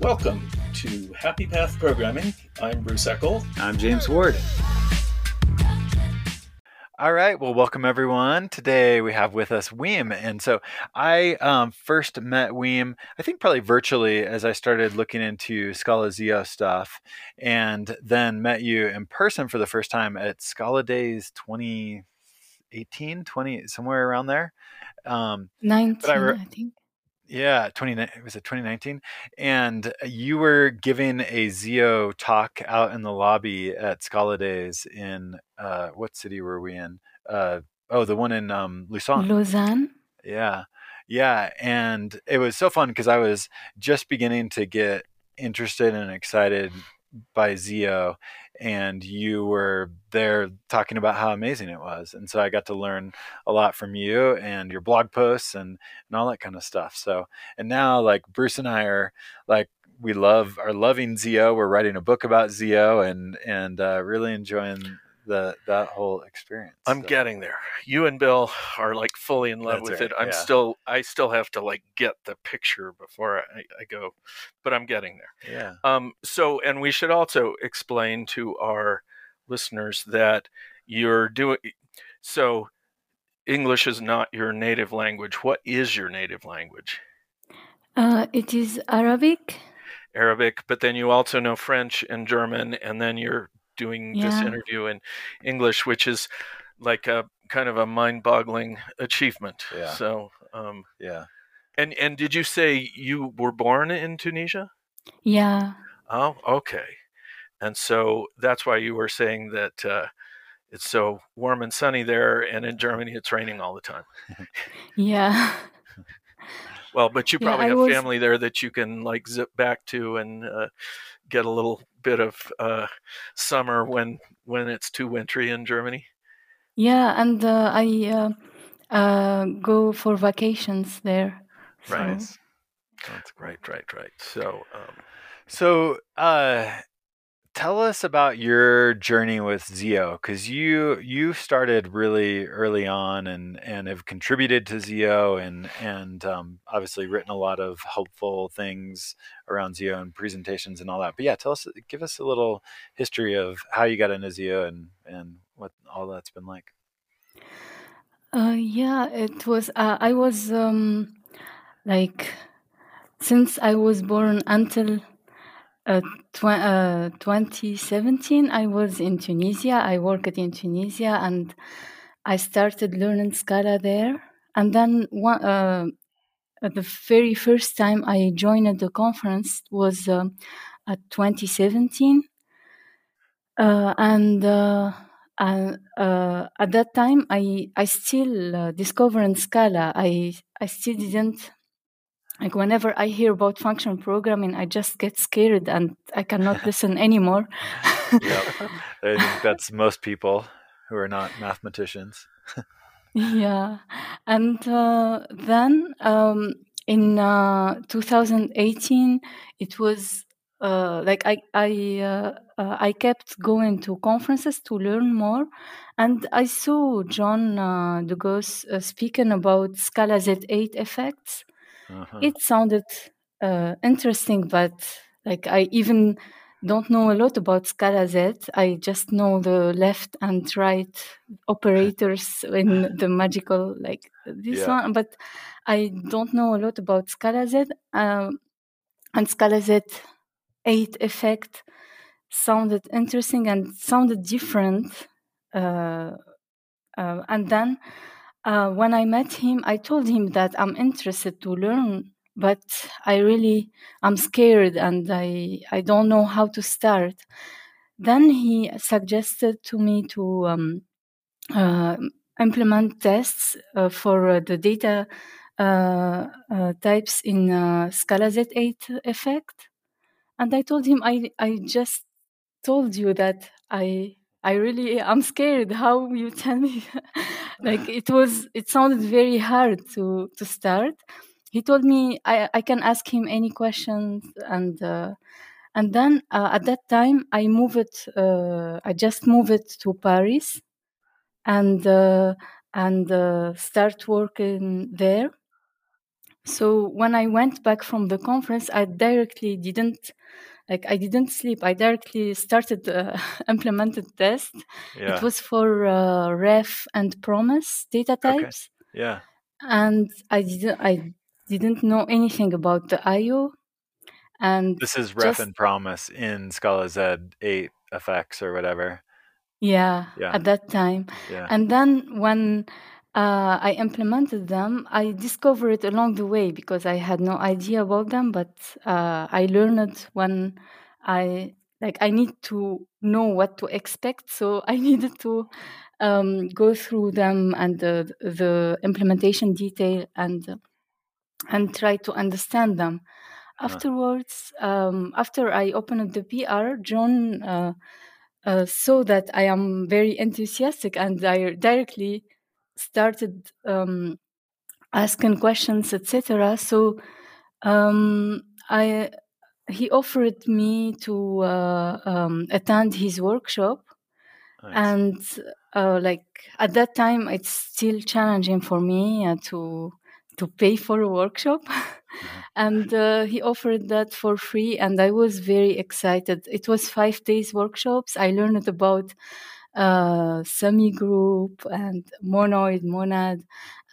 Welcome to Happy Path Programming. I'm Bruce Eckel. I'm James Ward. All right. Well, welcome everyone. Today we have with us Wiem. And so I um, first met Wiem, I think probably virtually as I started looking into Scala Zio stuff, and then met you in person for the first time at Scala Days 2018, 20, somewhere around there. Um, 19, I, re- I think. Yeah, 20 was it 2019? And you were giving a Zio talk out in the lobby at Scala Days in uh, what city were we in? Uh, oh, the one in um, Lausanne. Lausanne. Yeah, yeah, and it was so fun because I was just beginning to get interested and excited by Zio, and you were there talking about how amazing it was and so i got to learn a lot from you and your blog posts and and all that kind of stuff. So and now like bruce and i are like we love are loving zio we're writing a book about zio and and uh, really enjoying the that whole experience. I'm so. getting there. You and Bill are like fully in love That's with right. it. I'm yeah. still I still have to like get the picture before I, I go, but I'm getting there. Yeah. Um. So, and we should also explain to our listeners that you're doing so. English is not your native language. What is your native language? Uh, it is Arabic. Arabic, but then you also know French and German, and then you're doing yeah. this interview in English, which is like a kind of a mind-boggling achievement. Yeah. So, um, yeah. And and did you say you were born in Tunisia? Yeah. Oh, okay. And so that's why you were saying that uh, it's so warm and sunny there, and in Germany it's raining all the time. yeah. Well, but you probably yeah, have was... family there that you can like zip back to and uh, get a little bit of uh, summer when when it's too wintry in Germany. Yeah, and uh, I uh, uh, go for vacations there. So. Right. That's right, right, right. So, um, so uh, tell us about your journey with Zio because you you started really early on and and have contributed to Zio and and um, obviously written a lot of helpful things around Zio and presentations and all that. But yeah, tell us, give us a little history of how you got into Zio and and what all that's been like. Uh, yeah, it was. Uh, I was um, like since I was born until uh, tw- uh, 2017, I was in Tunisia. I worked in Tunisia and I started learning Scala there. And then one, uh, the very first time I joined the conference was um, at 2017. Uh, and uh, at that time, I I still discovered Scala. I I still didn't like whenever I hear about function programming, I just get scared and I cannot listen anymore. yep. I think that's most people who are not mathematicians. yeah. And uh, then um, in uh, 2018, it was uh, like I I uh, uh, I kept going to conferences to learn more, and I saw John uh, De Goes uh, speaking about Scalaz 8 effects, uh-huh. It sounded uh, interesting, but like I even don't know a lot about Scalaz. I just know the left and right operators in the magical like this yeah. one, but I don't know a lot about Scalaz. Um, and Scalaz eight effect sounded interesting and sounded different. Uh, uh, and then uh, when I met him, I told him that I'm interested to learn, but I really I'm scared and I I don't know how to start. Then he suggested to me to um, uh, implement tests uh, for uh, the data uh, uh, types in Scalaz 8 effect, and I told him I I just told you that I I really I'm scared how you tell me. Like it was it sounded very hard to to start. He told me I, I can ask him any questions and uh, and then uh, at that time I moved uh, I just moved to Paris and uh, and uh, start working there. So when I went back from the conference, I directly didn't like I didn't sleep. I directly started uh, implemented test. Yeah. It was for uh, ref and promise data types. Okay. Yeah. And I didn't I didn't know anything about the IO. And this is ref just, and promise in Scalaz eight effects or whatever. Yeah, Yeah. at that time. Yeah. And then when uh, I implemented them, I discovered it along the way because I had no idea about them, but uh, I learned when I like I need to know what to expect, so I needed to um, go through them and the, the implementation detail and and try to understand them. Uh-huh. Afterwards, um, after I opened the PR, John uh, uh, saw that I am very enthusiastic and I directly started um, asking questions, etc. So um, I he offered me to uh, um, attend his workshop, Nice. and uh, like at that time, it's still challenging for me uh, to to pay for a workshop. And uh, he offered that for free, and I was very excited. It was five days workshops. I learned about uh, semi group and monoid, monad.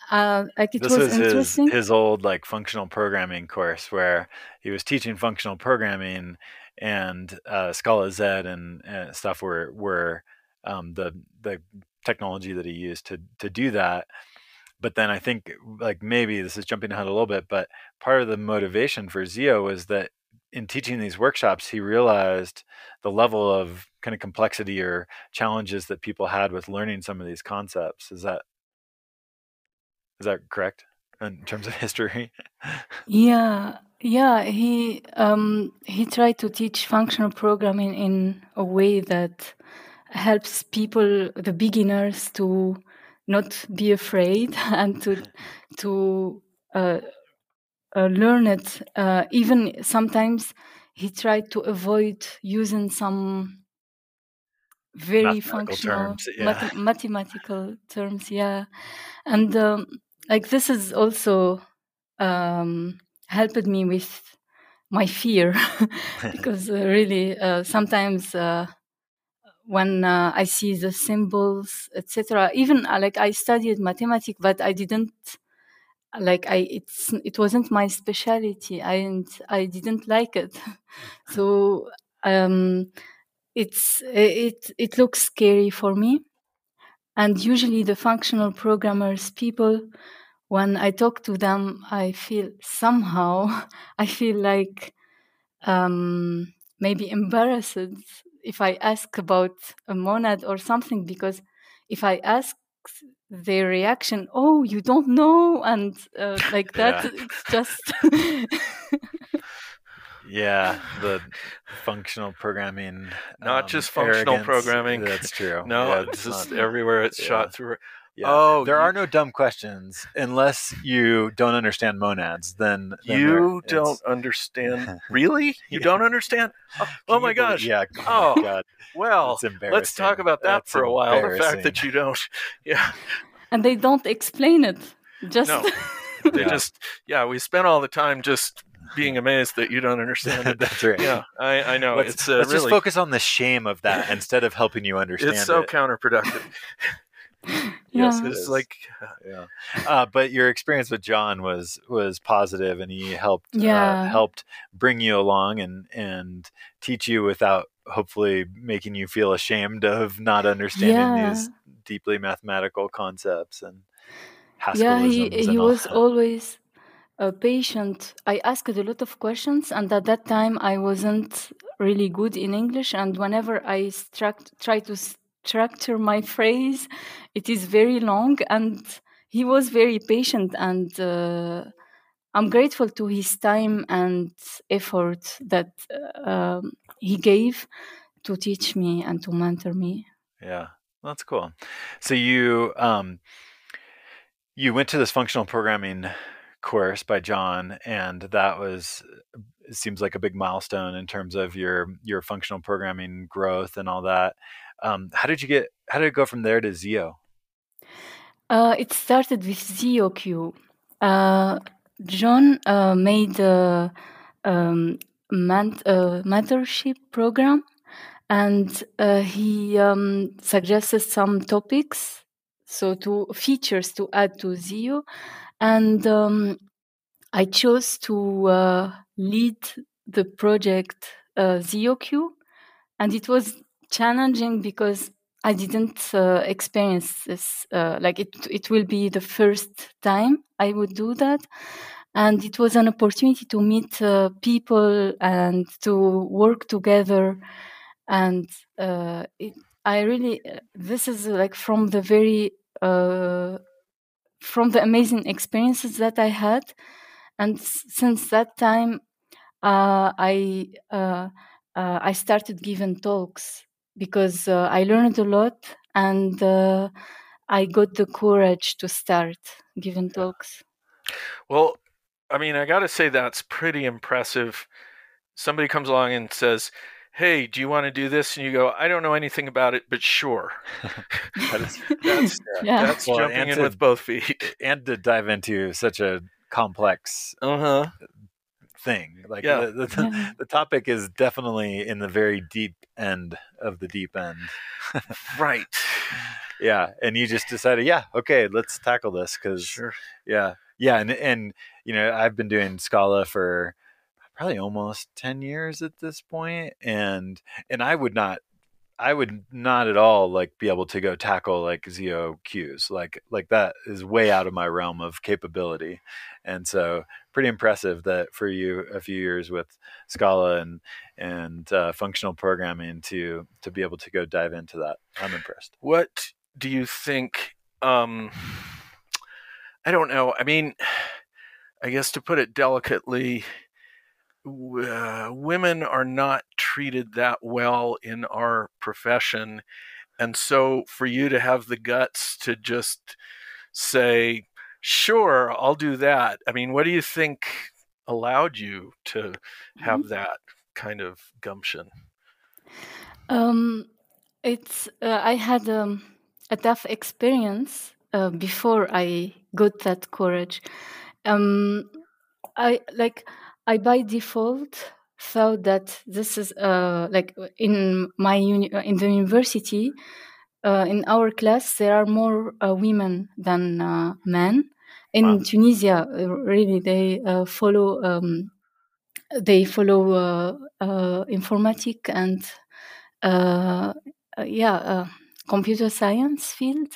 Uh, like it this was was his, his old like functional programming course where he was teaching functional programming and uh, Scalaz and, and stuff were were um, the the technology that he used to to do that. But then I think like maybe this is jumping ahead a little bit, but part of the motivation for Zio was that in teaching these workshops, he realized the level of kind of complexity or challenges that people had with learning some of these concepts. Is that is that correct in terms of history? Yeah, yeah. He um, he tried to teach functional programming in a way that helps people, the beginners, to not be afraid and to to uh, uh, learn it. Uh, even sometimes he tried to avoid using some very Mathematical functional terms, yeah. math- mathematical terms. Yeah, and um, like this is also um, helped me with my fear because uh, really uh, sometimes uh, when uh, I see the symbols, etc. Even uh, like I studied mathematics, but I didn't like I it's it wasn't my specialty. I didn't I didn't like it, so um, it's it it looks scary for me. And usually the functional programmers people when I talk to them, I feel somehow I feel like um, maybe embarrassed if I ask about a monad or something because if I ask their reaction, oh, you don't know, and uh, like that, Yeah. it's just yeah, the functional programming, Not um, just functional arrogance, programming. That's true. No, Yeah, it's it's just not- everywhere it's yeah. shot through. Yeah. Oh, there you- are no dumb questions unless you don't understand monads. Then, then You there- don't understand. Really? You Yeah. don't understand? Oh, oh you my believe- gosh. Yeah. Oh, Oh God. Well, let's talk about that That's for a while. The fact that you don't. Yeah. and they don't explain it. Just No. They Yeah. just. Yeah. We spent all the time just being amazed that you don't understand it. That's right. Yeah. I, I know. Let's, it's uh, let's really. just focus on the shame of that instead of helping you understand it's so it. counterproductive. Yes, Yeah. It's like. yeah. Uh, but your experience with John was was positive, and he helped uh, Yeah. helped bring you along and and teach you without hopefully making you feel ashamed of not understanding Yeah. these deeply mathematical concepts and yeah he, he and was that. always uh, patient i asked a lot of questions and at that time i wasn't really good in english and whenever i struck, try to structure my phrase it is very long and he was very patient and uh, i'm grateful to his time and effort that uh, um, he gave to teach me and to mentor me Yeah, that's cool. So you um, you went to this functional programming course by John, and that was seems like a big milestone in terms of your your functional programming growth and all that. Um, how did you get? How did it go from there to Zio? Uh, it started with ZIO Queue. Uh, John uh, made a um, ment- uh, mentorship program, and uh, he um, suggested some topics, so to features to add to Zio, and um, I chose to uh, lead the project ZIO Queue, and it was challenging because I didn't uh, experience this. Uh, like it, it will be the first time I would do that, and it was an opportunity to meet uh, people and to work together. And uh, it, I really, this is like from the very, uh, from the amazing experiences that I had, and since that time, uh, I I started giving talks because uh, I learned a lot and uh, I got the courage to start giving talks. Well, I mean, I got to say that's pretty impressive. Somebody comes along and says, Hey, do you want to do this? And you go, I don't know anything about it, but sure. that is, that's Yeah. that's Well, jumping in to- with both feet. and to dive into such a complex Uh huh. Thing. Like Yeah. the, the, Yeah. the topic is definitely in the very deep end of the deep end. Right. Yeah, and you just decided, yeah, okay, let's tackle this because Sure. yeah, yeah, and and you know I've been doing Scala for probably almost ten years at this point, and and I would not. I would not at all like be able to go tackle like Zio Qs like like that is way out of my realm of capability, and so pretty impressive that for you a few years with Scala and and uh, functional programming to to be able to go dive into that. I'm impressed. What do you think? Um, I don't know. I mean, I guess to put it delicately, uh, women are not treated that well in our profession. And so for you to have the guts to just say, sure, I'll do that. I mean, what do you think allowed you to have that kind of gumption? Um, it's uh, I had um, a tough experience uh, before I got that courage. Um, I like I by default thought that this is uh, like in my uni- uh, in the university uh, in our class there are more uh, women than uh, men. In Wow. Tunisia, uh, really, they uh, follow um, they follow uh, uh, informatic and yeah, uh, computer science field.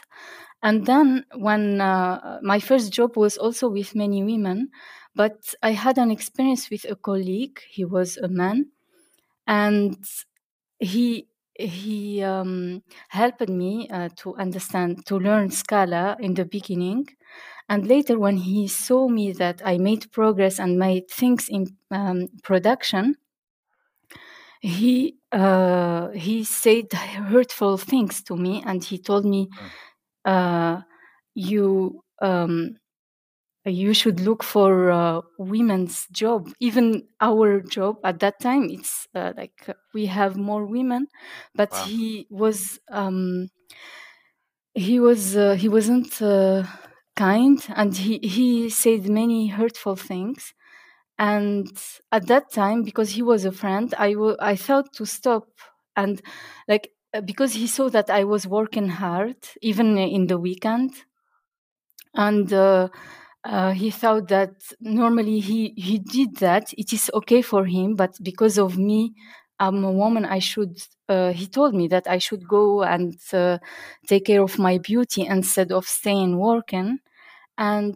And then when uh, my first job was also with many women, but I had an experience with a colleague. He was a man, and he he um, helped me uh, to understand to learn Scala in the beginning. And later, when he saw me that I made progress and made things in um, production, he uh, he said hurtful things to me, and he told me, uh, "You um, you should look for uh, women's job. Even our job at that time, it's uh, like uh, we have more women, but Wow. he was um, he was uh, he wasn't uh, kind, and he he said many hurtful things." and at that time because he was a friend i I thought to stop and like because he saw that i was working hard even in the weekend and uh, uh, he thought that normally he he did that. It is okay for him but because of me i'm a woman i should uh, he told me that i should go and uh, take care of my beauty instead of staying working. And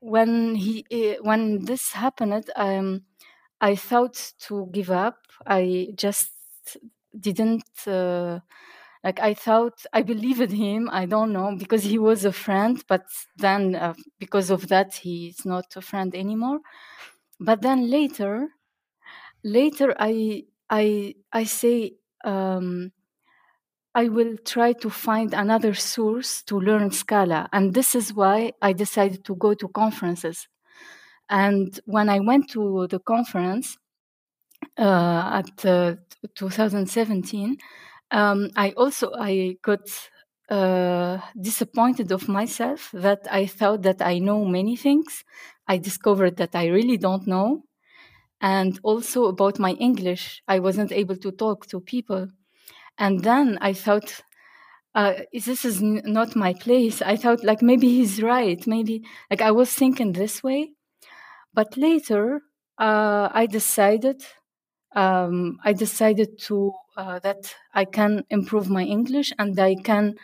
when he eh, when this happened um i thought to give up. I just didn't uh, like i thought i believed him i don't know because he was a friend but then uh, because of that he's not a friend anymore but then later later i i i say um I will try to find another source to learn Scala. And this is why I decided to go to conferences. And when I went to the conference uh, at uh, 2017, um, I also I got uh, disappointed of myself that I thought that I know many things. I discovered that I really don't know. And also about my English, I wasn't able to talk to people. And then I thought, uh, this is n- not my place. I thought like maybe he's right. Maybe like I was thinking this way. But later, uh, I decided um, I decided to uh, that I can improve my English and I can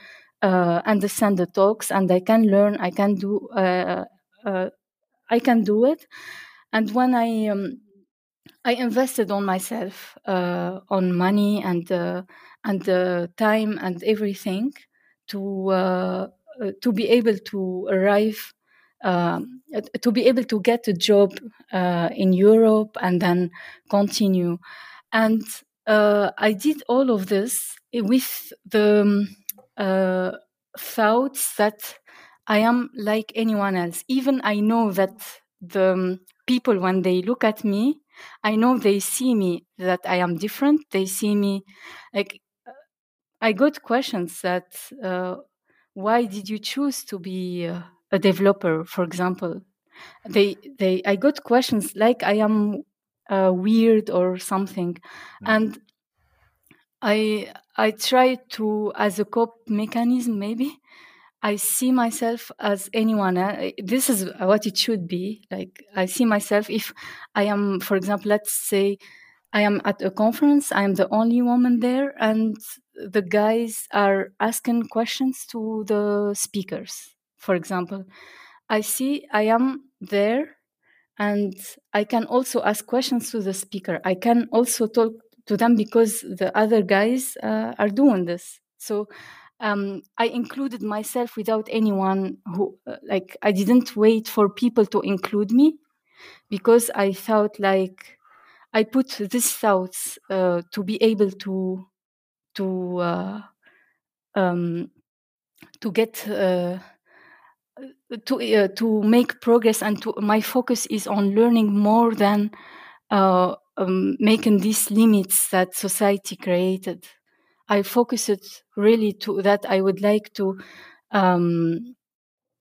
uh, understand the talks and I can learn. I can do. Uh, uh I can do it. And when I um, I invested on myself, uh, on money and uh, and time and everything to to be able to arrive um, to be able to get a job in Europe and then continue. And uh, I did all of this with the um, uh, thoughts that I am like anyone else. Even I know that the um, people, when they look at me, I know they see me that I am different. They see me like I got questions that uh, why did you choose to be uh, a developer, for example. They they I got questions like I am uh, weird or something, mm-hmm. and I I try to as a cope mechanism maybe. I see myself as anyone. Uh, this is what it should be. Like I see myself if I am, for example, let's say I am at a conference. I am the only woman there, and the guys are asking questions to the speakers for example, I see I am there and I can also ask questions to the speaker. I can also talk to them because the other guys uh, are doing this. So um, I included myself without anyone who, uh, like, I didn't wait for people to include me because I thought, like, I put these thoughts uh, to be able to to uh, um, to get uh, to uh, to make progress and to my focus is on learning more than uh, um, making these limits that society created. I focus it really to that I would like to um,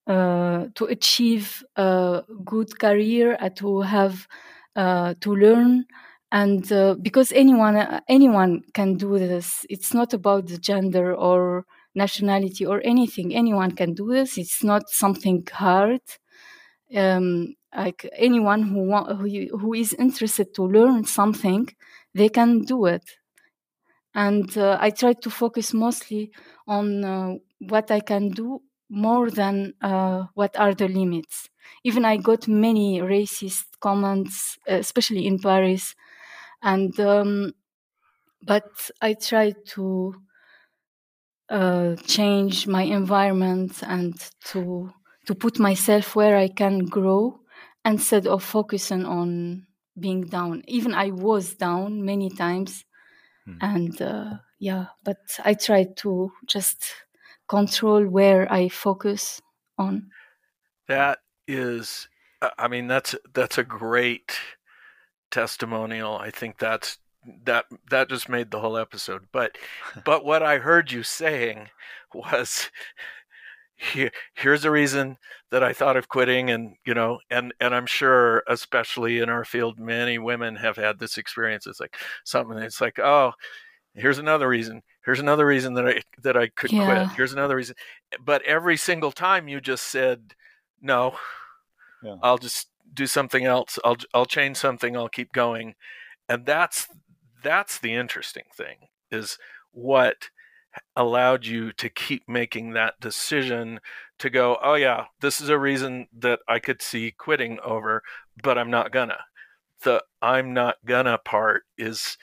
uh, to achieve a good career, uh, to have uh, to learn, and uh, because anyone anyone can do this. It's not about the gender or nationality or anything. Anyone can do this. It's not something hard. Um, like anyone who want, who, who is interested to learn something, they can do it. And uh, I try to focus mostly on uh, what I can do more than uh, what are the limits. Even I got many racist comments, especially in Paris, and um, but I try to uh, change my environment and to to put myself where I can grow instead of focusing on being down. Even I was down many times, hmm. and uh, yeah, but I try to just control where I focus on. That is, I mean, that's that's a great testimonial. I think that's that that just made the whole episode. But but what I heard you saying was here, here's a reason that I thought of quitting and you know and and I'm sure especially in our field many women have had this experience. It's like something it's like oh here's another reason. Here's another reason that I that I could yeah. quit here's another reason. But every single time you just said no yeah. I'll just do something else. I'll I'll change something. I'll keep going. And that's that's the interesting thing is what allowed you to keep making that decision to go oh yeah this is a reason that i could see quitting over but i'm not gonna. The i'm not gonna part is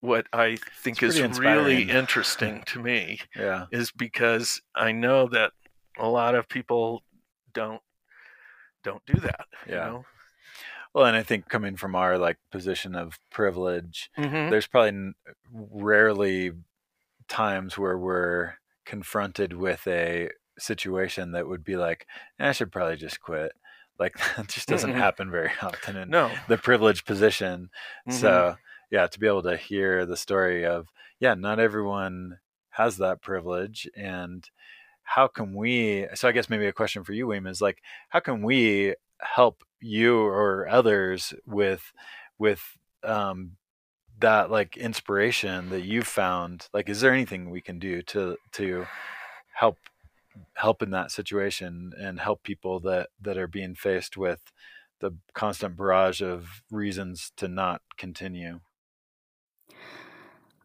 what i think is really interesting to me yeah. is because i know that a lot of people don't don't do that yeah. you know? Well, and I think coming from our like position of privilege, mm-hmm. there's probably rarely times where we're confronted with a situation that would be like, eh, I should probably just quit. Like that just doesn't mm-hmm. happen very often in no. the privileged position. Mm-hmm. So yeah, to be able to hear the story of yeah, not everyone has that privilege and how can we so i guess maybe a question for you Wiem, is like how can we help you or others with with um that like inspiration that you've found like is there anything we can do to to help help in that situation and help people that that are being faced with the constant barrage of reasons to not continue?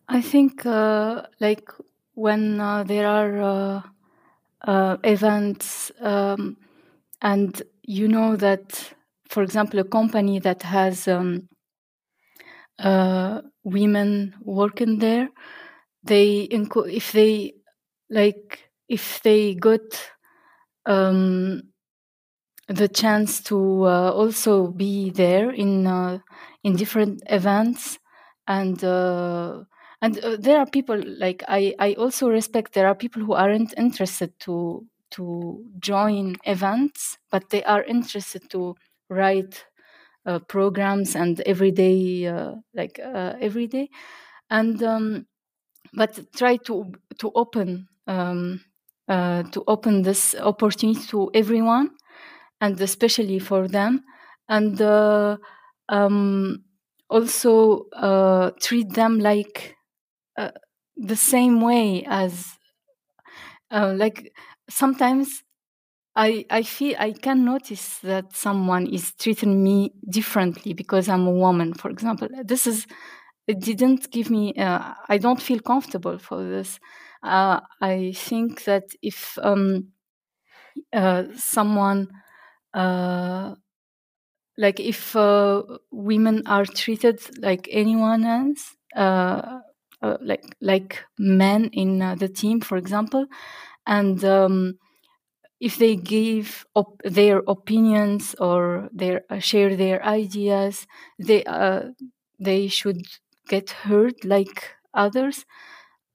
I think uh, like when uh, there are uh, uh events um, and you know that, for example, a company that has um, uh, women working there, they if they like if they got um, the chance to uh, also be there in in different events and and uh, there are people like I, I also respect there are people who aren't interested to to join events but they are interested to write uh, programs and everyday uh, like uh, every day and um, but try to to open um, uh, to open this opportunity to everyone and especially for them. And uh, um, also treat them like the same way as uh, like sometimes I, I feel I can notice that someone is treating me differently because I'm a woman, for example. This is it didn't give me uh, I don't feel comfortable for this. Uh, I think that if um, uh, someone uh, like if women are treated like anyone else uh, like like men in uh, the team, for example, and um, if they give op- their opinions or their uh, share their ideas, they uh, they should get heard like others.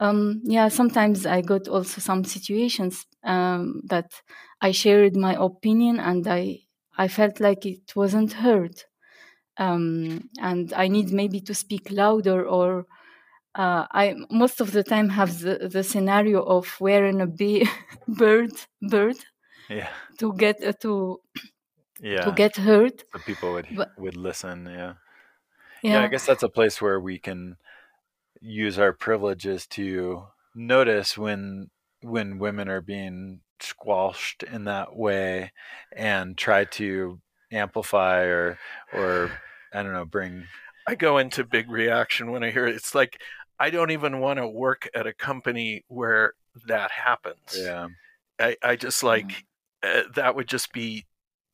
Um, yeah, sometimes I got also some situations um, that I shared my opinion and I I felt like it wasn't heard, um, and I need maybe to speak louder or uh, I most of the time have the, the scenario of wearing a bee, bird bird yeah. to get uh, to yeah to get hurt. So people would but, would listen. Yeah. yeah. Yeah. I guess that's a place where we can use our privileges to notice when when women are being squashed in that way and try to amplify or or I don't know bring I go into big reaction when I hear it. It's like I don't even want to work at a company where that happens. Yeah. I, I just like mm. uh, that would just be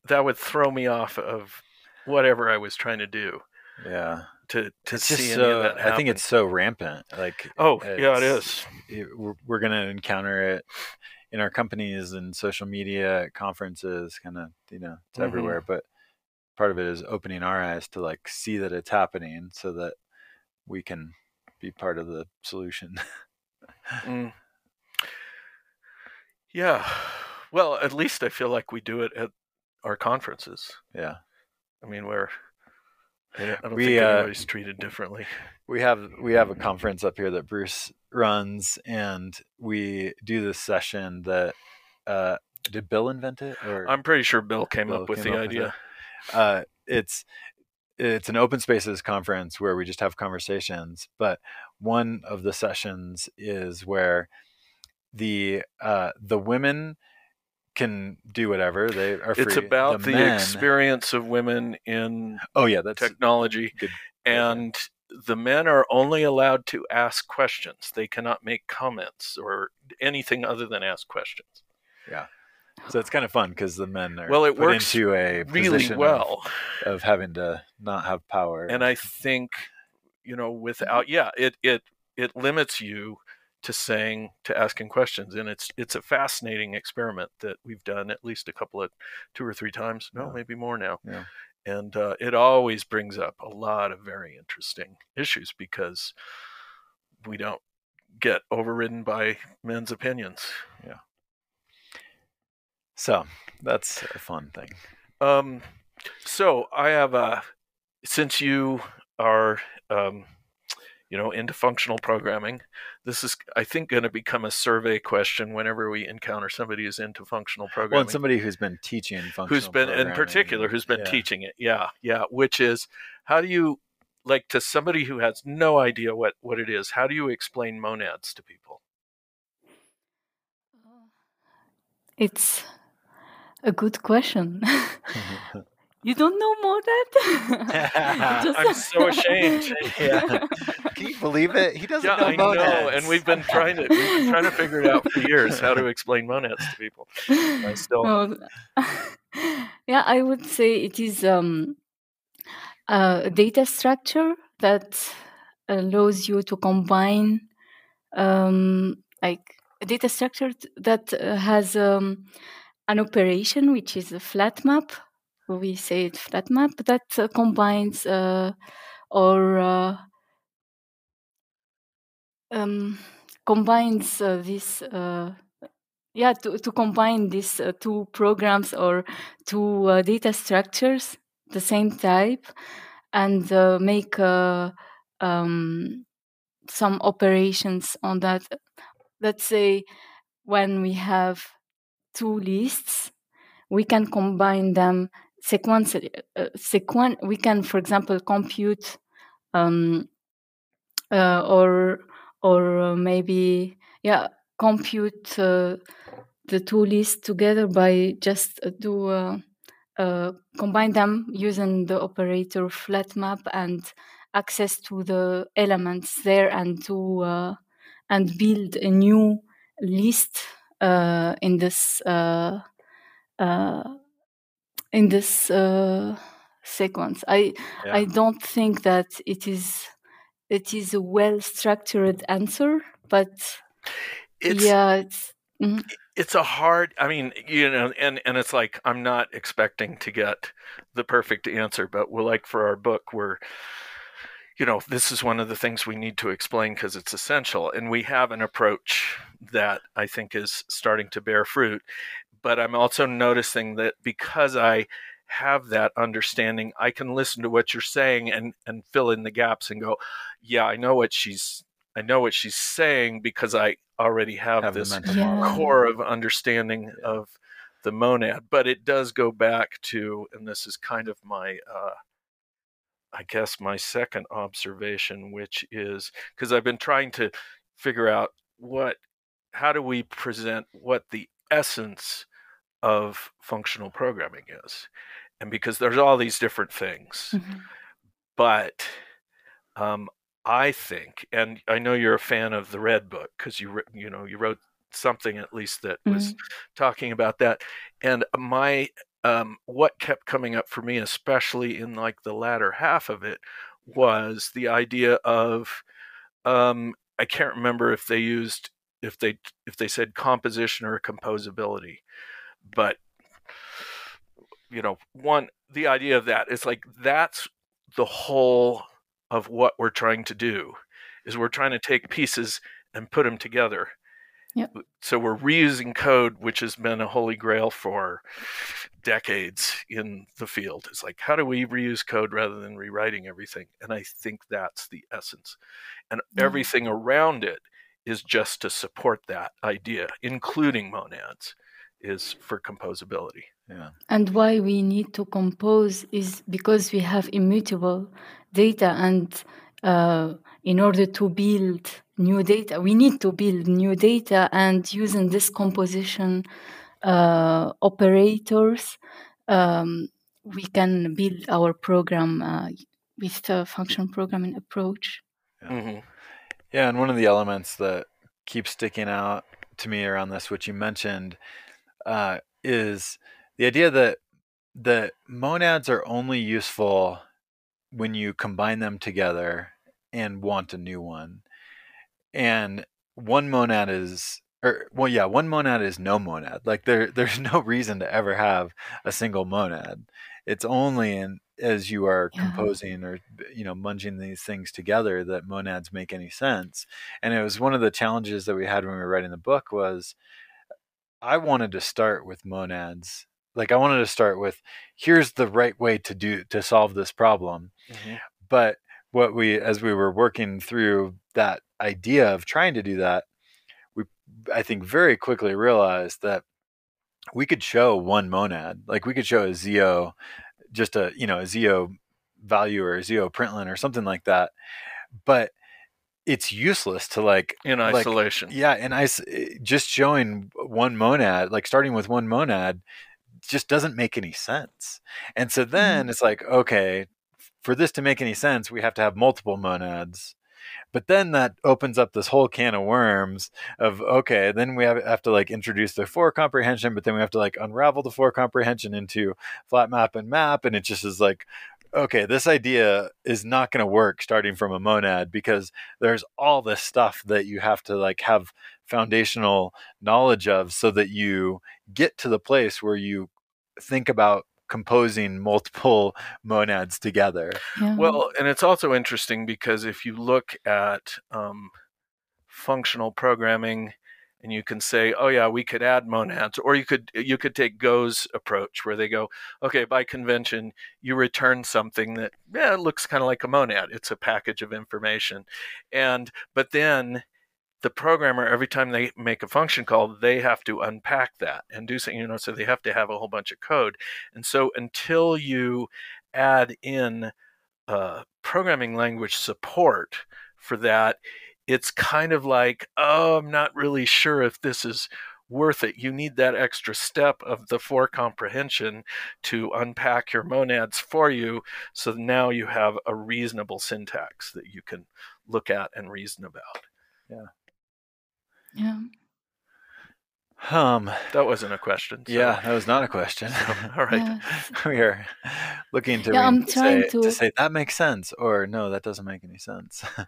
that would throw me off of whatever I was trying to do. Yeah. To to it's see so, I think it's so rampant. Like oh yeah, it is. It, we're, we're going to encounter it in our companies and social media conferences. Kind of you know it's mm-hmm. everywhere, but part of it is opening our eyes to like see that it's happening, so that we can be part of the solution. mm. Yeah. Well, at least I feel like we do it at our conferences. Yeah. I mean, where I don't, I don't we, think uh, anybody's treated differently. We have we have a conference up here that Bruce runs, and we do this session that uh, did Bill invent it? Or I'm pretty sure Bill came Bill up with came the up idea. With it. Uh, it's it's an open spaces conference where we just have conversations but one of the sessions is where the uh, the women can do whatever they are free. it's about the, the experience of women in oh yeah that's technology good and the men are only allowed to ask questions. They cannot make comments or anything other than ask questions. Yeah so it's kind of fun because the men are well, it works into a really well of, of, having to not have power. And I think, you know, without yeah, it it it limits you to saying to asking questions, and it's it's a fascinating experiment that we've done at least a couple of two or three times, no, yeah. maybe more now. Yeah. And uh, it always brings up a lot of very interesting issues because we don't get overridden by men's opinions. Yeah. So that's a fun thing. Um, so I have a since you are um, you know, into functional programming. This is, I think, going to become a survey question whenever we encounter somebody who's into functional programming. Well, and somebody who's been teaching functional who's been, in particular, who's been Yeah. teaching it. Yeah, yeah. Which is, how do you, like, to somebody who has no idea what what it is, how do you explain monads to people? It's a good question. you don't know more that? Just- I'm so ashamed. Yeah. Can you believe it? He doesn't know. Yeah, know I know, and we've been trying to we've been trying to figure it out for years how to explain monads to people. I still No, yeah, I would say it is um, a data structure that allows you to combine um, like a data structure that uh, has um, an operation which is a flat map. We say it flat map that uh, combines uh, or uh, um, combines uh, this uh, yeah to, to combine these uh, two programs or two data structures the same type and make um, some operations on that let's say when we have two lists we can combine them sequentially uh, sequen- we can for example compute um, uh, or or uh, maybe yeah compute uh, the two lists together by just uh, do uh, combine them using the operator flat map and access to the elements there and to and build a new list uh, in this uh, uh, in this uh, sequence. I Yeah. I don't think that it is it is a well structured answer, but it's yeah, it's mhm. it's a hard i mean you know and and it's like i'm not expecting to get the perfect answer but we're like for our book we're you know this is one of the things we need to explain because it's essential and we have an approach that i think is starting to bear fruit but i'm also noticing that because i have that understanding i can listen to what you're saying and and fill in the gaps and go yeah i know what she's i know what she's saying because i already have, Have this Yeah. core of understanding of the monad but it does go back to and this is kind of my uh i guess my second observation which is because i've been trying to figure out what how do we present what the essence of functional programming is and because there's all these different things Mhm. but um, I think, and I know you're a fan of the Red Book because you you know you wrote something at least that was talking about that, and my um, what kept coming up for me, especially in like the latter half of it, was the idea of um, I can't remember if they used if they if they said composition or composability, but you know one the idea of that is like that's the whole of what we're trying to do is we're trying to take pieces and put them together Yep. so we're reusing code which has been a holy grail for decades in the field it's like how do we reuse code rather than rewriting everything and i think that's the essence and Yeah. everything around it is just to support that idea including monads is for composability Yeah. And why we need to compose is because we have immutable data, and uh, in order to build new data, we need to build new data, and using this composition uh, operators, um, we can build our program uh, with the function programming approach. Mhm. Yeah, and one of the elements that keeps sticking out to me around this, which you mentioned, uh, is the idea that the monads are only useful when you combine them together and want a new one. And one monad is or well yeah, one monad is no monad. Like there there's no reason to ever have a single monad. It's only in as you are Yeah. composing or you know munging these things together that monads make any sense. And it was one of the challenges that we had when we were writing the book was I wanted to start with monads. Like I wanted to start with here's the right way to do to solve this problem Mhm. but what we as we were working through that idea of trying to do that, we I think very quickly realized that we could show one monad, like we could show a Zio, just a you know a Zio value or a Zio println or something like that, but it's useless to like in like, isolation. yeah, and I just showing one monad, like starting with one monad, just doesn't make any sense. And so then Mhm. it's like, okay, for this to make any sense, we have to have multiple monads. But then that opens up this whole can of worms of okay, then we have, have to like introduce the for comprehension, but then we have to like unravel the for comprehension into flat map and map, and it just is like, okay, this idea is not going to work starting from a monad because there's all this stuff that you have to like have foundational knowledge of so that you get to the place where you think about composing multiple monads together. Yeah. Well, and it's also interesting because if you look at um, functional programming, and you can say, "Oh yeah, we could add monads," or you could you could take Go's approach, where they go, "Okay, by convention, you return something that yeah, it looks kind of like a monad. It's a package of information," and but then the programmer every time they make a function call they have to unpack that and do something you know so they have to have a whole bunch of code. And so until you add in uh, programming language support for that it's kind of like oh i'm not really sure if this is worth it. You need that extra step of the for comprehension to unpack your monads for you so now you have a reasonable syntax that you can look at and reason about yeah. Um, That wasn't a question. so- yeah, that was not a question. All right. Yes. we are looking to, Yeah, I'm to trying say, to- say that makes sense or no, that doesn't make any sense.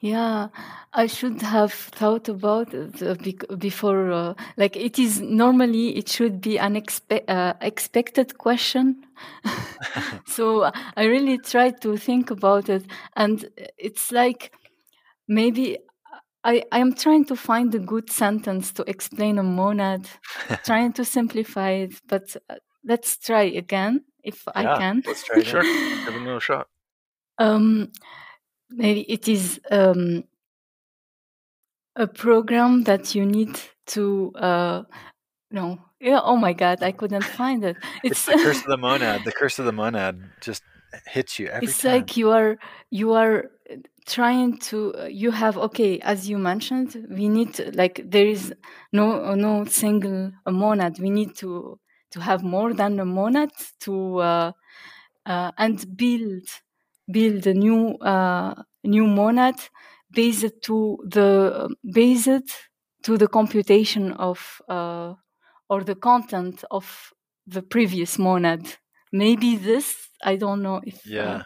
Yeah, I should have thought about it uh, before. Uh, like it is normally, it should be an expe- uh, expected question. so I really tried to think about it, and it's like maybe I I am trying to find a good sentence to explain a monad, trying to simplify it. But uh, let's try again if I Yeah, can. let's try Sure. Give it another shot. Um, maybe it is um, a program that you need to. Uh, no, yeah. Oh my God, I couldn't find it. It's It's the curse of the monad. The curse of the monad just hits you every it's time. like you are you are trying to uh, you have okay as you mentioned we need to, like there is no no single monad we need to to have more than a monad to uh, uh, and build build a new uh, new monad based to the based to the computation of uh, or the content of the previous monad maybe this i don't know if uh, yeah.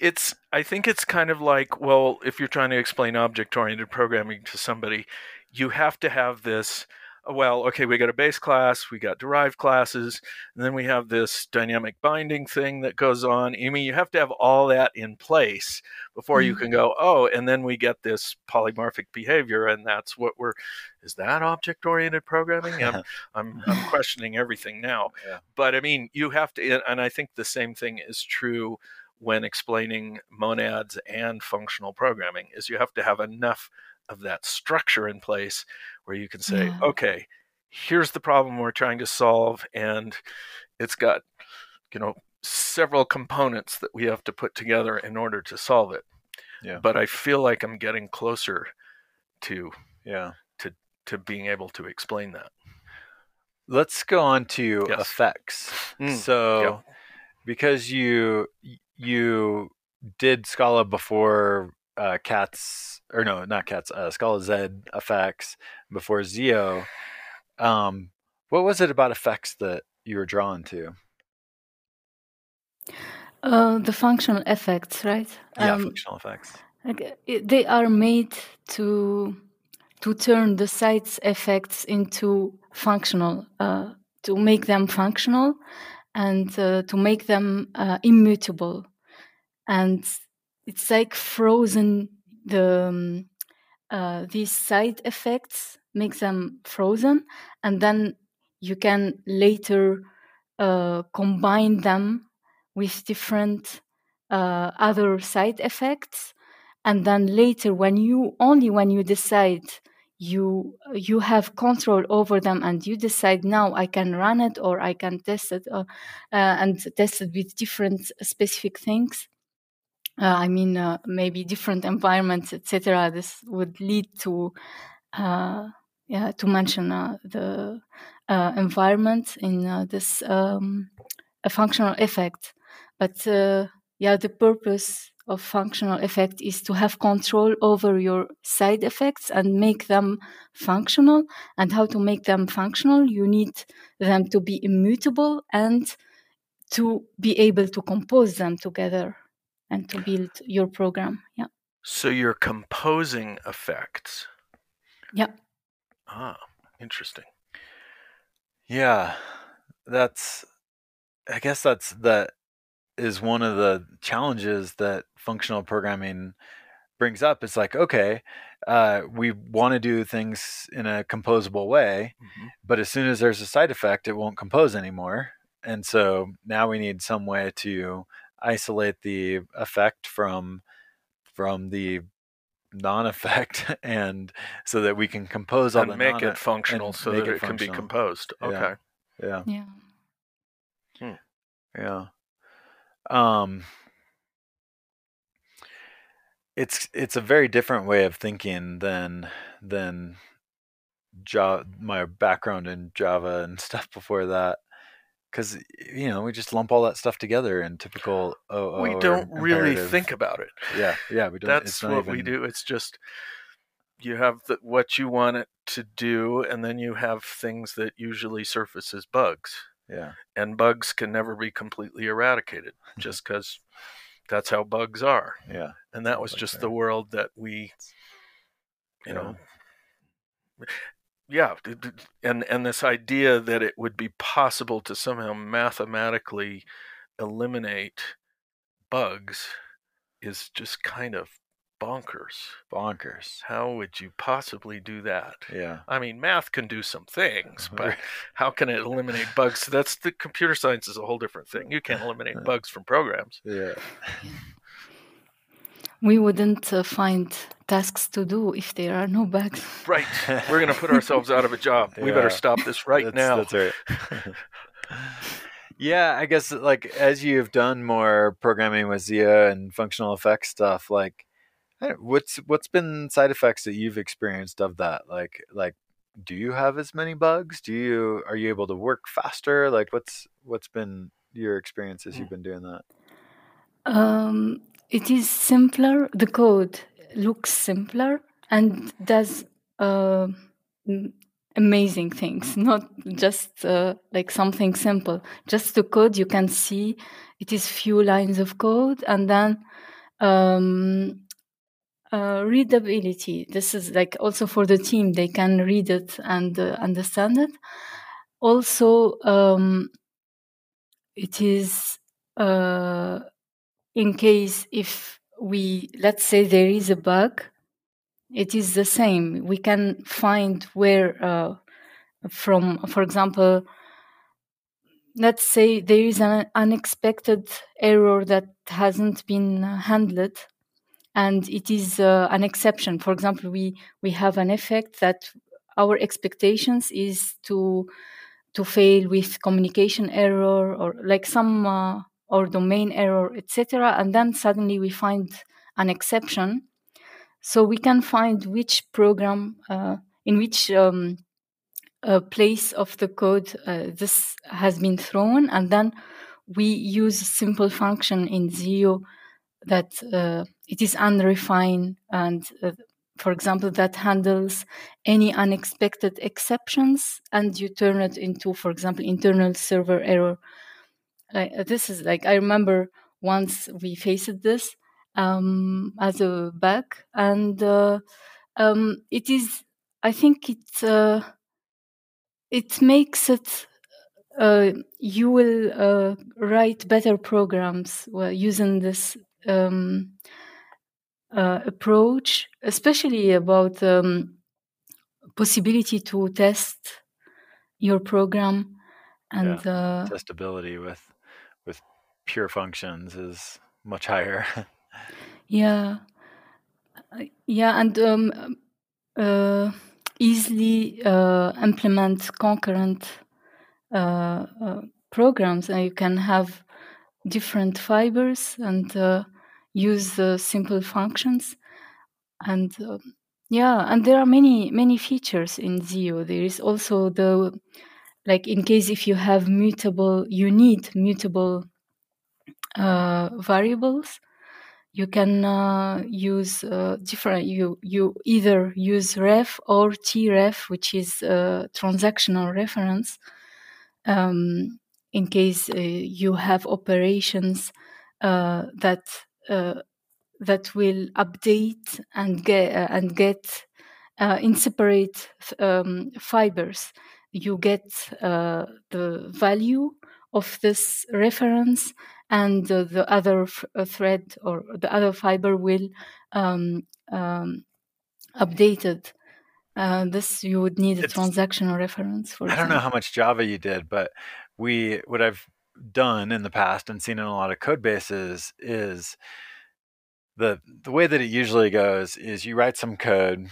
It's I think it's kind of like, well, if you're trying to explain object oriented programming to somebody, you have to have this well, okay, we got a base class, we got derived classes, and then we have this dynamic binding thing that goes on. I mean, you have to have all that in place before you Mhm. can go, oh, and then we get this polymorphic behavior, and that's what we're. Is that object oriented programming? I'm, I'm, I'm questioning everything now. Yeah. But I mean, you have to, and I think the same thing is true when explaining monads and functional programming is you have to have enough of that structure in place where you can say Yeah. okay here's the problem we're trying to solve and it's got you know several components that we have to put together in order to solve it Yeah. but i feel like i'm getting closer to Yeah. to to being able to explain that Let's go on to Yes. effects. Mm, So, yeah. because you you did Scala before uh, Cats or no, not Cats, uh, Scalaz effects before Zio. Um, what was it about effects that you were drawn to? Uh, the functional effects, right? Yeah, Um, functional effects. like, they are made to to turn the sites effects into functional, uh, to make them functional, and uh, to make them uh, immutable. And it's like frozen. The um, uh, these side effects make them frozen, and then you can later combine them with different uh, other side effects and then later when you only when you decide you you have control over them and you decide now i can run it or i can test it uh, uh, and test it with different specific things. Uh, i mean uh, maybe different environments etc this would lead to uh, yeah to mention uh, the environment in this um, a functional effect. But yeah the purpose of functional effect is to have control over your side effects and make them functional. And how to make them functional? You need them to be immutable and to be able to compose them together and to build your program. Yeah. So you're composing effects. Yeah. Ah, interesting. Yeah. That's I guess that's that is one of the challenges that functional programming brings up. It's like, okay, uh, we want to do things in a composable way, mm-hmm. but as soon as there's a side effect, it won't compose anymore. And so now we need some way to isolate the effect from from the non-effect and so that we can compose all and the make non- it functional so that it, it can be composed okay yeah yeah yeah, hmm. yeah. Um, it's it's a very different way of thinking than than Java, my background in Java and stuff before that. Because you know we just lump all that stuff together in typical OO. We don't really think about it. Yeah, yeah, we don't. That's what even... we do. It's just you have the, what you want it to do, and then you have things that usually surface as bugs. Yeah. And bugs can never be completely eradicated just because that's how bugs are. Yeah. And that was just the world that we, you yeah. know, yeah. And, and this idea that it would be possible to somehow mathematically eliminate bugs is just kind of bonkers. Bonkers. How would you possibly do that? Yeah. I mean, math can do some things, but how can it eliminate bugs? That's the computer science is a whole different thing. You can't eliminate bugs from programs. Yeah. We wouldn't uh, find tasks to do if there are no bugs. Right. We're going to put ourselves out of a job. Yeah. We better stop this right that's, now. That's right. yeah, I guess like as you've done more programming with ZIO and functional effects stuff, like What's what's been side effects that you've experienced of that? Like like do you have as many bugs? Do you are you able to work faster? Like what's what's been your experience as you've been doing that? Um, it is simpler. The code looks simpler and does uh, amazing things. Not just uh, like something simple. Just the code you can see. It is few lines of code, and then um, uh, readability. This is like also for the team; they can read it and uh, understand it. Also, um, it is uh, in case if we let's say there is a bug, it is the same. We can find where uh, from, for example. Let's say there is an unexpected error that hasn't been handled and it is uh, an exception. For example, we we have an effect that our expectations is to to fail with communication error or like some uh, or domain error, etc. And then suddenly we find an exception, so we can find which program uh, in which um, place of the code uh, this has been thrown, and then we use simple function in Zio that uh, it is unrefined and uh, for example that handles any unexpected exceptions and you turn it into for example internal server error. Uh, this is like i remember once we faced this um, as a bug and uh, um, it is i think it uh, it makes it uh, you will uh, write better programs using this um, uh, approach, especially about um, possibility to test your program and yeah. uh, testability with with pure functions is much higher. Yeah, Uh, yeah, and um, uh, easily uh, implement concurrent uh, uh, programs, and you can have different fibers and uh, use the simple functions. And um, yeah, and there are many many features in Zio. There is also the like in case if you have mutable, you need mutable uh, variables you can uh, use uh, different you you either use ref or tref which is uh, transactional reference um, in case uh, you have operations uh, that uh, that will update and get and get in separate um, fibers you get the value of this reference and uh, the other f- thread or the other fiber will um, um, update it. Uh, this you would need a It's- transactional reference for. I don't know how much Java you did, but we what I've done in the past and seen in a lot of code bases is the the way that it usually goes is you write some code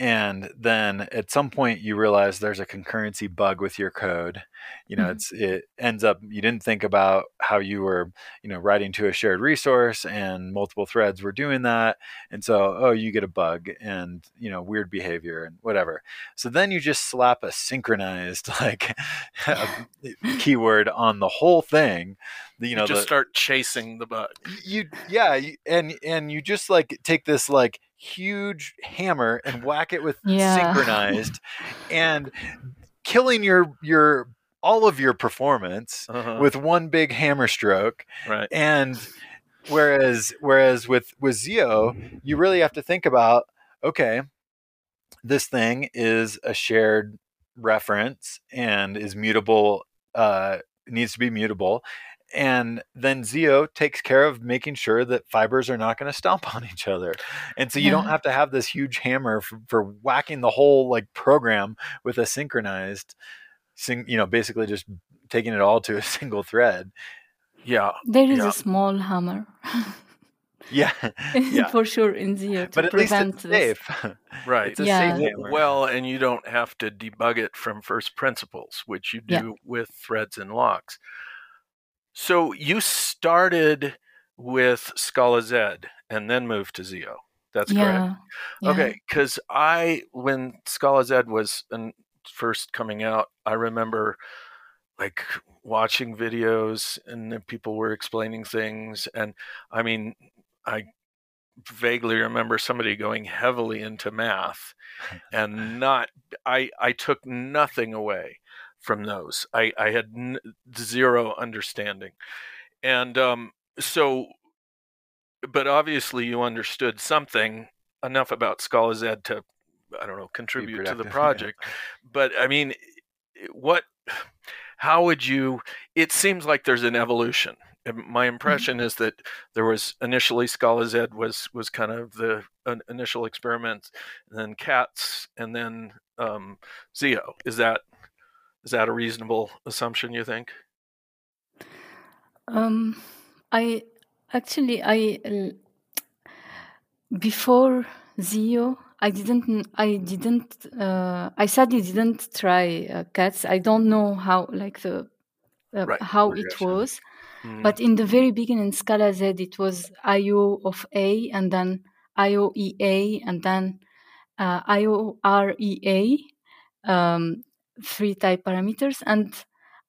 and then at some point you realize there's a concurrency bug with your code you know Mhm. it's it ends up you didn't think about how you were you know writing to a shared resource and multiple threads were doing that and so oh you get a bug and you know weird behavior and whatever so then you just slap a synchronized like keyword on the whole thing you know you just the, start chasing the bug. you yeah you, and and you just like take this like huge hammer and whack it with Yeah. synchronized and killing your your all of your performance Uh-huh. with one big hammer stroke right. and whereas whereas with with Zio you really have to think about okay this thing is a shared reference and is mutable uh needs to be mutable and then Zio takes care of making sure that fibers are not going to stomp on each other. And so you don't have to have this huge hammer for, for whacking the whole like program with a synchronized, sing, you know, basically just taking it all to a single thread. Yeah. There is Yeah. a small hammer Yeah. Yeah. for sure in Zio to but at least prevent it's this. safe. Right. It's a Yeah. safe. Well, and you don't have to debug it from first principles, which you do Yeah. with threads and locks. So you started with Scalaz and then moved to Zio. That's correct. yeah. yeah. Okay, because I when Scalaz was um, first coming out, I remember like watching videos and people were explaining things, and I mean, I vaguely remember somebody going heavily into math, and not I I took nothing away from those. I I had n- zero understanding, and um, so but obviously you understood something enough about Scalaz to I don't know contribute to the project. but I mean, what? How would you? It seems like there's an evolution. My impression is that there was initially Scalaz was was kind of the an initial experiment, and then Cats, and then um, Zio. Is that is that a reasonable assumption? You think? Um, I actually I before Zio I didn't I didn't uh, I sadly didn't try uh, cats. I don't know how like the uh, Right, how it was, Mm, but in the very beginning Scalaz it was IO of A and then IOEA and then uh, IOREA um, three type parameters and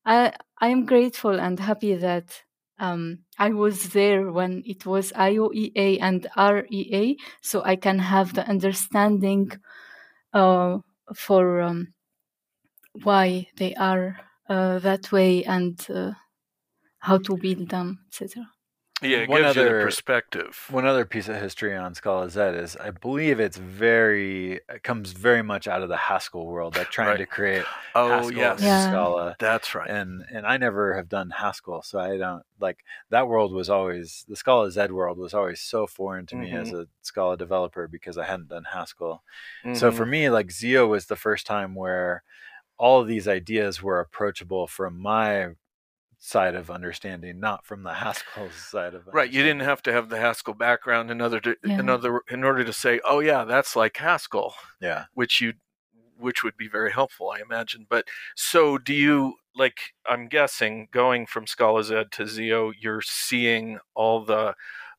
I I am grateful and happy that um, I was there when it was IOEA and REA, so I can have the understanding uh, for um, why they are uh, that way and uh, how to build them, etc. yeah, it One gives you the other- perspective. One other piece of history on Scalaz is I believe it's very it comes very much out of the Haskell world, like trying Right. to create Oh Haskell yes, Yeah. Scala. that's right. And and I never have done Haskell, so I don't like that world was always the Scalaz world was always so foreign to me Mhm. as a Scala developer because I hadn't done Haskell. So Mhm. for me, like Zio was the first time where all of these ideas were approachable from my side of understanding, not from the Haskell side of right. You didn't have to have the Haskell background in order to Yeah. in other in order to say, oh yeah, that's like Haskell, Yeah. which you which would be very helpful, I imagine. But so do you like? I'm guessing going from Scalaz to Zio, you're seeing all the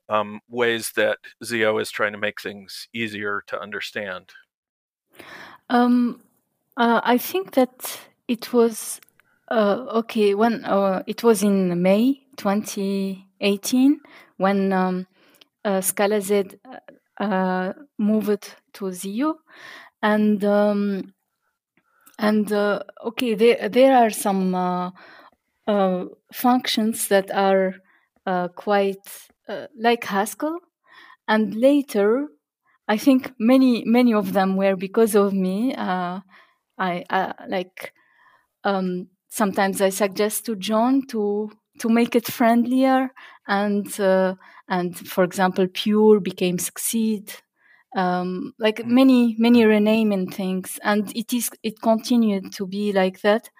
um, ways that Zio is trying to make things easier to understand. Um, uh, I think that it was uh, okay when uh, it was in May 2018 when um, uh, Scalaz uh, moved to Zio, and um, and uh, okay, there there are some uh, uh, functions that are uh, quite uh, like Haskell, and later I think many many of them were because of me. Uh, I, I like um, sometimes I suggest to John to to make it friendlier and uh, and for example, pure became succeed. Um, like Mm. many many renaming things, and it is it continued to be like that,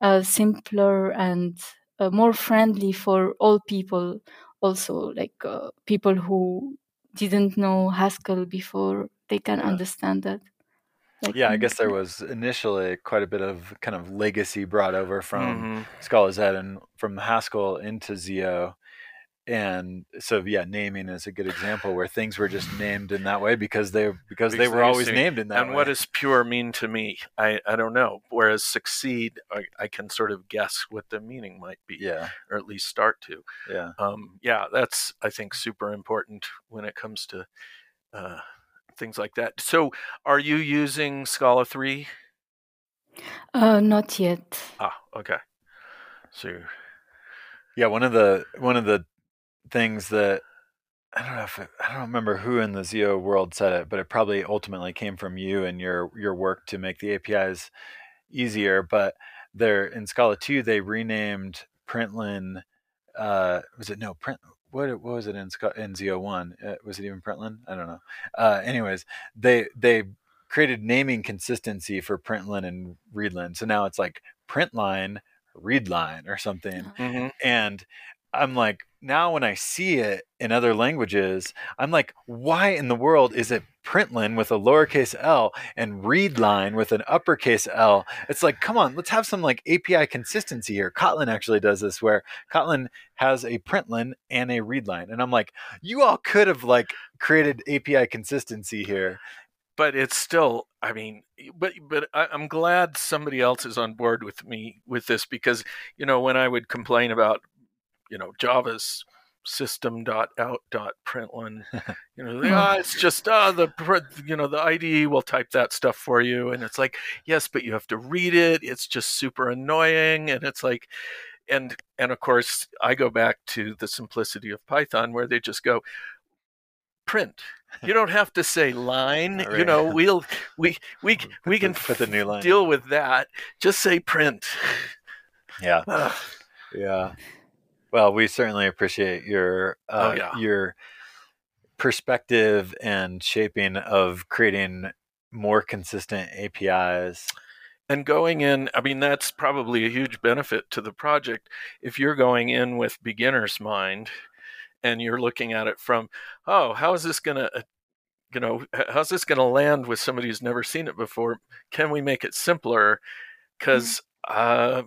uh, simpler and uh, more friendly for all people. Also, like uh, people who didn't know Haskell before, they can Yeah. understand that. Like Yeah, I guess there was initially quite a bit of kind of legacy brought over from Mhm. Scalaz and from Haskell into Zio. And so yeah, naming is a good example where things were just named in that way because they because they were they always named in that and way. what does pure mean to me? I, I don't know. Whereas succeed, I, I can sort of guess what the meaning might be, yeah, or at least start to. yeah. Um, yeah, that's I think super important when it comes to uh, things like that. So, are you using Scala three? Uh, not yet. Ah, okay. So, Yeah, one of the one of the things that I don't know if it, I don't remember who in the Zio world said it, but it probably ultimately came from you and your your work to make the APIs easier. But there in Scala two, they renamed Println. Uh, was it no print? What what was it in Sca- in Zio one? Uh, was it even Println? I don't know. Uh, anyways, they they created naming consistency for Println and Readline. So now it's like Printline, Readline, or something Mhm. and I'm like, now when I see it in other languages, I'm like, why in the world is it println with a lowercase l and readline with an uppercase L? It's like, come on, let's have some like API consistency here. Kotlin actually does this where Kotlin has a println and a readline. And I'm like, you all could have like created API consistency here. but it's still. I mean, but but I, I'm glad somebody else is on board with me with this because you know when I would complain about you know Java's system dot out dot system.out.println you know ah, it's just uh, the you know the IDE will type that stuff for you. And it's like yes but you have to read it. It's just super annoying. And it's like and and of course I go back to the simplicity of Python where they just go print. You don't have to say line you know we'll we we we can put the new line deal with that. Just say print. Yeah. Yeah. Well, we certainly appreciate your uh, Oh, yeah. your perspective and shaping of creating more consistent APIs. and going in i mean that's probably a huge benefit to the project if you're going in with beginner's mind and you're looking at it from oh how is this going to you know how's this going to land with somebody who's never seen it before can we make it simpler because uh,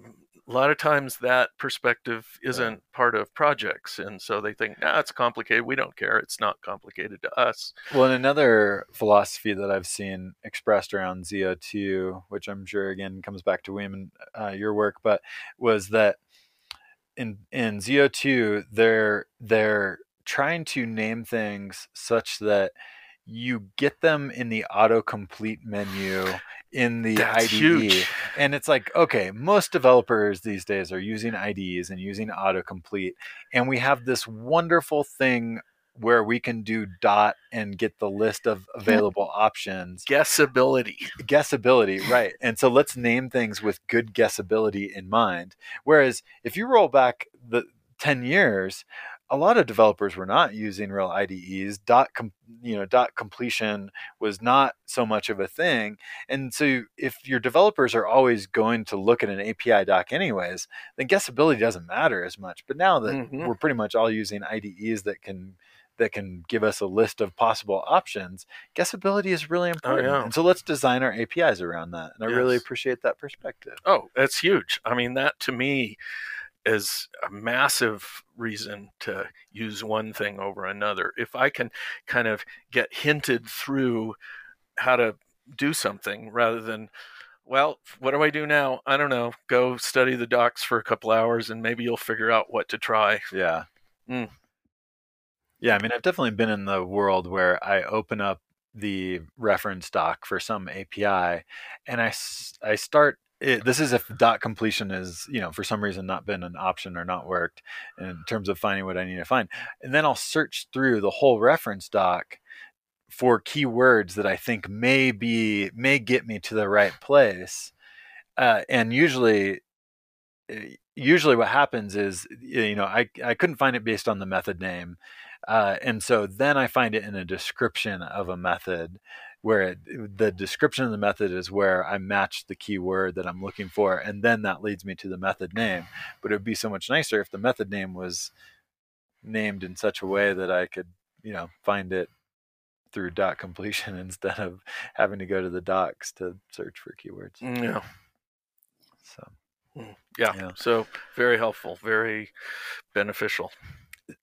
a lot of times that perspective isn't part of projects and so they think nah it's complicated we don't care it's not complicated to us. Well, and another philosophy that I've seen expressed around Zio 2, which I'm sure again comes back to Wiem and uh, your work, but was that in in Zio 2, they're they're trying to name things such that you get them in the autocomplete menu in the that's IDE. huge And it's like, okay, most developers these days are using IDs and using autocomplete. And we have this wonderful thing where we can do dot and get the list of available options. guessability Guessability, right. And so let's name things with good guessability in mind. Whereas if you roll back the 10 years, a lot of developers were not using real IDEs. Dot, com, you know, dot completion was not so much of a thing. And so, if your developers are always going to look at an API doc anyways, then guessability doesn't matter as much. But now that mm-hmm. we're pretty much all using IDEs that can that can give us a list of possible options, guessability is really oh, important. Oh, yeah. And so let's design our APIs around that. And I yes. really appreciate that perspective. Oh, that's huge. I mean, that to me is a massive reason to use one thing over another. If I can kind of get hinted through how to do something rather than well, what do I do now? I don't know. Go study the docs for a couple hours and maybe you'll figure out what to try. Yeah. Mm. Yeah, I mean, I've definitely been in the world where I open up the reference doc for some API and I, I start it, this is if dot completion is you know for some reason not been an option or not worked in terms of finding what i need to find. And then i'll search through the whole reference doc for keywords that i think may be may get me to the right place uh, and usually eh, usually what happens is you know i i couldn't find it based on the method name uh, and so then i find it in a description of a method where it, the description of the method is where I match the keyword that I'm looking for, and then that leads me to the method name. But it would be so much nicer if the method name was named in such a way that I could, you know, find it through dot completion instead of having to go to the docs to search for keywords. Mm, yeah. So. Yeah. yeah. So very helpful, very beneficial.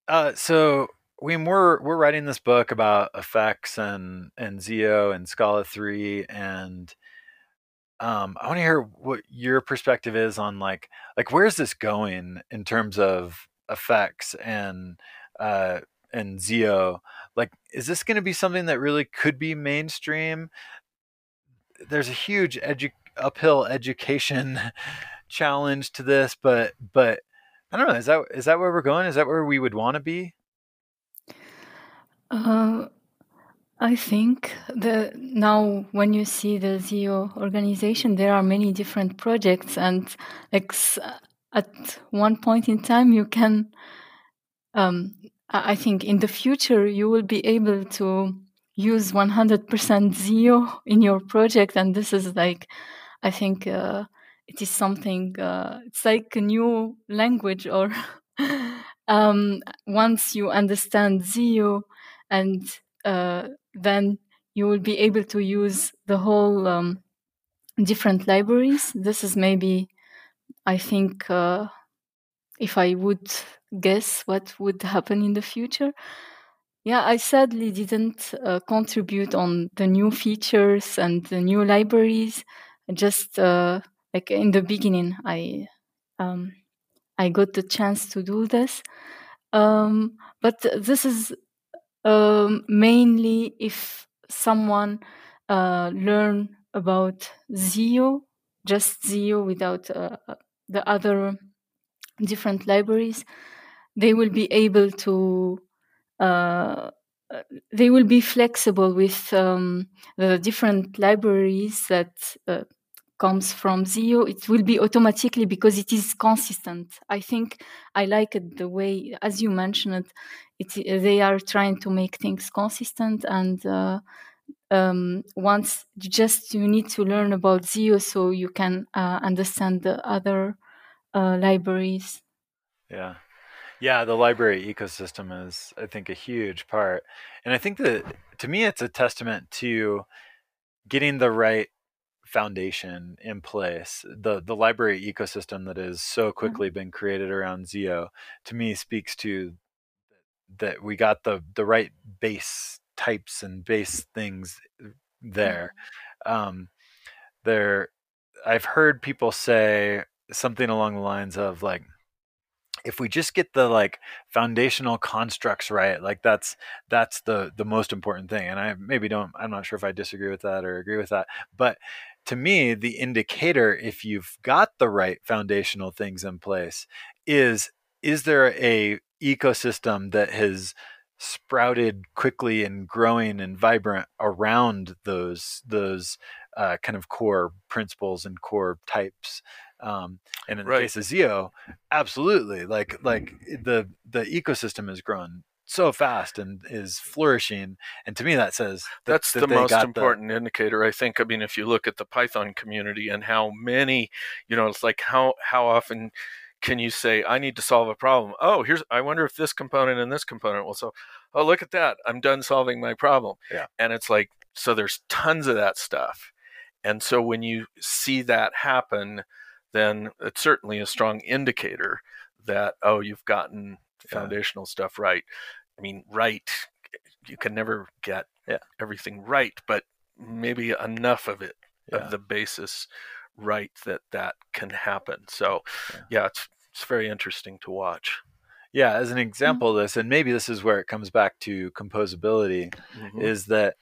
Uh, so we we're we're writing this book about effects and and Zio and Scala three and um, I want to hear what your perspective is on like like where's this going in terms of effects and uh, and Zio. Like, is this going to be something that really could be mainstream? There's a huge edu- uphill education challenge to this, but but I don't know. Is that is that where we're going? Is that where we would want to be? Uh, I think that now when you see the Zio organization, there are many different projects, and like at one point in time, you can. Um, I think in the future you will be able to use 100% Zio in your project, and this is like, I think uh, it is something. Uh, it's like a new language, or um, once you understand Zio and uh, then you will be able to use the whole um, different libraries. This is maybe, I think, uh, if I would guess what would happen in the future. Yeah, I sadly didn't uh, contribute on the new features and the new libraries. Just uh, like in the beginning, I um, I got the chance to do this. Um, but this is um, mainly if someone uh, learn about Zio, just Zio without uh, the other different libraries, they will be able to. Uh, they will be flexible with um, the different libraries that uh, comes from Zio, it will be automatically because it is consistent. I think I like it the way, as you mentioned, it, they are trying to make things consistent and uh, um, once just you need to learn about Zio so you can uh, understand the other uh, libraries. Yeah. Yeah, the library ecosystem is, I think, a huge part. And I think that to me, it's a testament to getting the right foundation in place. The the library ecosystem that has so mm-hmm. quickly been created around Zio to me speaks to that we got the the right base types and base things there. Mm-hmm. Um, there, I've heard people say something along the lines of like, if we just get the like foundational constructs right, like that's that's the the most important thing. And I maybe don't. I'm not sure if I disagree with that or agree with that, but to me, the indicator, if you've got the right foundational things in place, is is there a ecosystem that has sprouted quickly and growing and vibrant around those those uh, kind of core principles and core types? Um, and in the case of Zio, absolutely, like like the the ecosystem has grown so fast and is flourishing, and to me that says that, That's that the most important indicator, I think. I mean, if you look at the Python community and how many, you know, it's like how how often can you say, I need to solve a problem? Oh, here's I wonder if this component and this component will solve. Oh, look at that! I'm done solving my problem. Yeah. And it's like so. There's tons of that stuff, and so when you see that happen, then it's certainly a strong indicator that oh, you've gotten Yeah. foundational stuff right. I mean, right. You can never get Yeah. everything right, but maybe enough of it of the basis right that that can happen. So, Yeah. it's it's very interesting to watch. Yeah, as an example of this, and maybe this is where it comes back to composability, Mhm. is that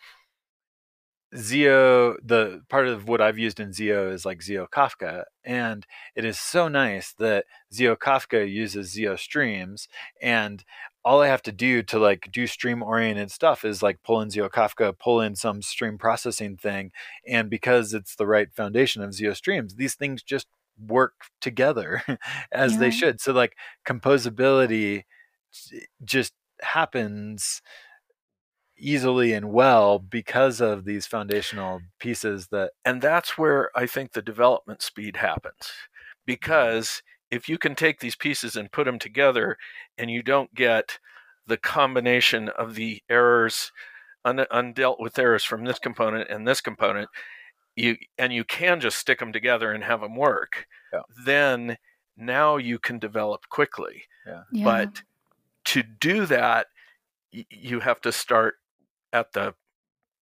Zio, the part of what I've used in Zio is like Zio Kafka, and it is so nice that Zio Kafka uses Zio streams, and all I have to do to like do stream oriented stuff is like pull in Zio Kafka, pull in some stream processing thing, and because it's the right foundation of Zio streams, these things just work together as they should. So like composability just happens easily and well because of these foundational pieces that and that's where I think the development speed happens. Mm-hmm. Because if you can take these pieces and put them together and you don't get the combination of the errors un- undealt with errors from this component and this component you and you can just stick them together and have them work Yeah. then now you can develop quickly Yeah. but to do that y- you have to start at the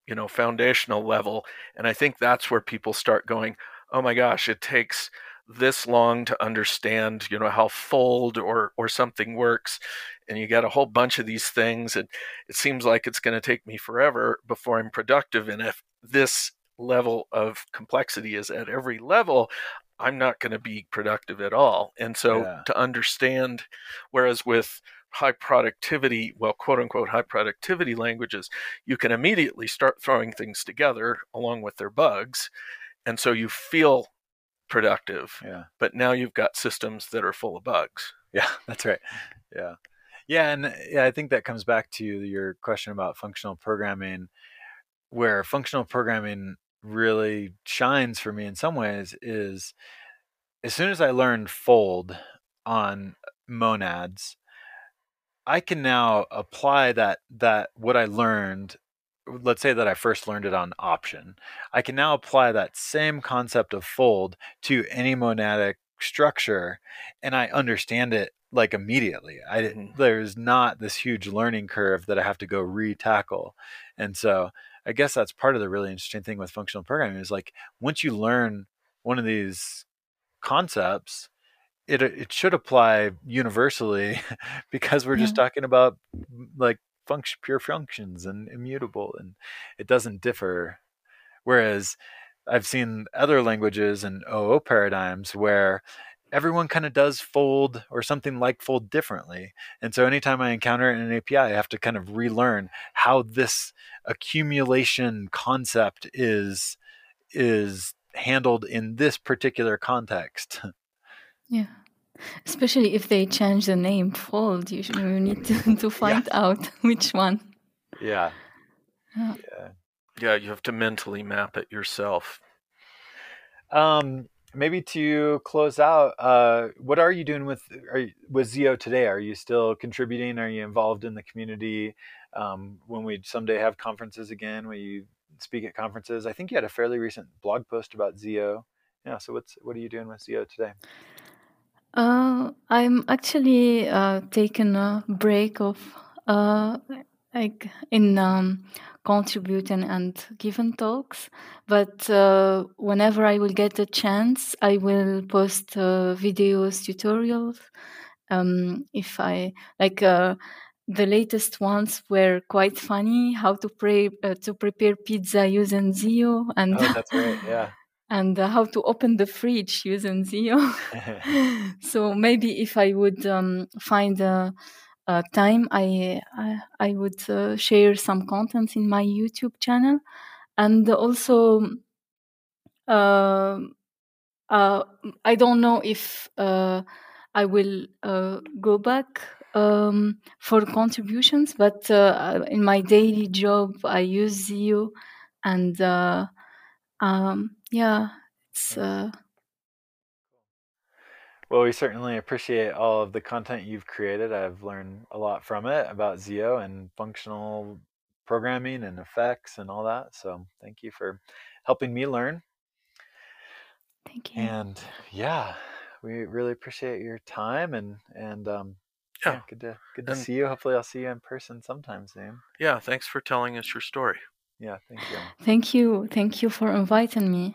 you know foundational level and i think that's where people start going oh my gosh it takes this long to understand you know how fold or or something works and you got a whole bunch of these things and it seems like it's going to take me forever before i'm productive and if this level of complexity is at every level i'm not going to be productive at all and so Yeah. to understand whereas with high productivity well quote unquote high productivity languages you can immediately start throwing things together along with their bugs and so you feel productive yeah. but now you've got systems that are full of bugs. Yeah that's right. Yeah. Yeah and yeah i think that comes back to your question about functional programming where functional programming really shines for me in some ways is as soon as i learned fold on monads i can now apply that that what i learned let's say that i first learned it on option i can now apply that same concept of fold to any monadic structure and i understand it like immediately i Mhm. there's not this huge learning curve that i have to go re-tackle and so i guess that's part of the really interesting thing with functional programming is like once you learn one of these concepts it uh, it should apply universally because we're just talking about like function pure functions and immutable and it doesn't differ. Whereas i've seen other languages and oo paradigms where everyone kind of does fold or something like fold differently. And so anytime i encounter it in an api i have to kind of relearn how this accumulation concept is is handled in this particular context Yeah. Especially if they change the name fold, you, should, you need to, to find out which one. yeah Yeah. yeah yeah you have to mentally map it yourself Um, maybe to close out, uh, what are you doing with are you, with Zio today? Are you still contributing? Are you involved in the community? Um, when we someday have conferences again, will you speak at conferences? I think you had a fairly recent blog post about Zio. Yeah. So what's what are you doing with Zio today? Uh, I'm actually uh, taking a break of uh, like in um, contributing and giving talks, but uh, whenever I will get a chance, I will post uh, videos, tutorials. Um, if I like, uh, the latest ones were quite funny. How to pre- uh, to prepare pizza using Zio and Oh, that's right. Yeah. And how to open the fridge using Zio. so maybe if I would um, find a, a time, I I, I would uh, share some content in my YouTube channel, and also uh, uh, I don't know if uh, I will uh, go back um, for contributions, but uh, in my daily job, I use Zio, and uh, um, yeah, it's. Uh, well, we certainly appreciate all of the content you've created. I've learned a lot from it about Zio and functional programming and effects and all that. So thank you for helping me learn. Thank you. And yeah, we really appreciate your time and and um, yeah. yeah. good to good to and, see you. Hopefully, I'll see you in person sometime soon. Yeah, thanks for telling us your story. Yeah, thank you. Thank you. Thank you for inviting me.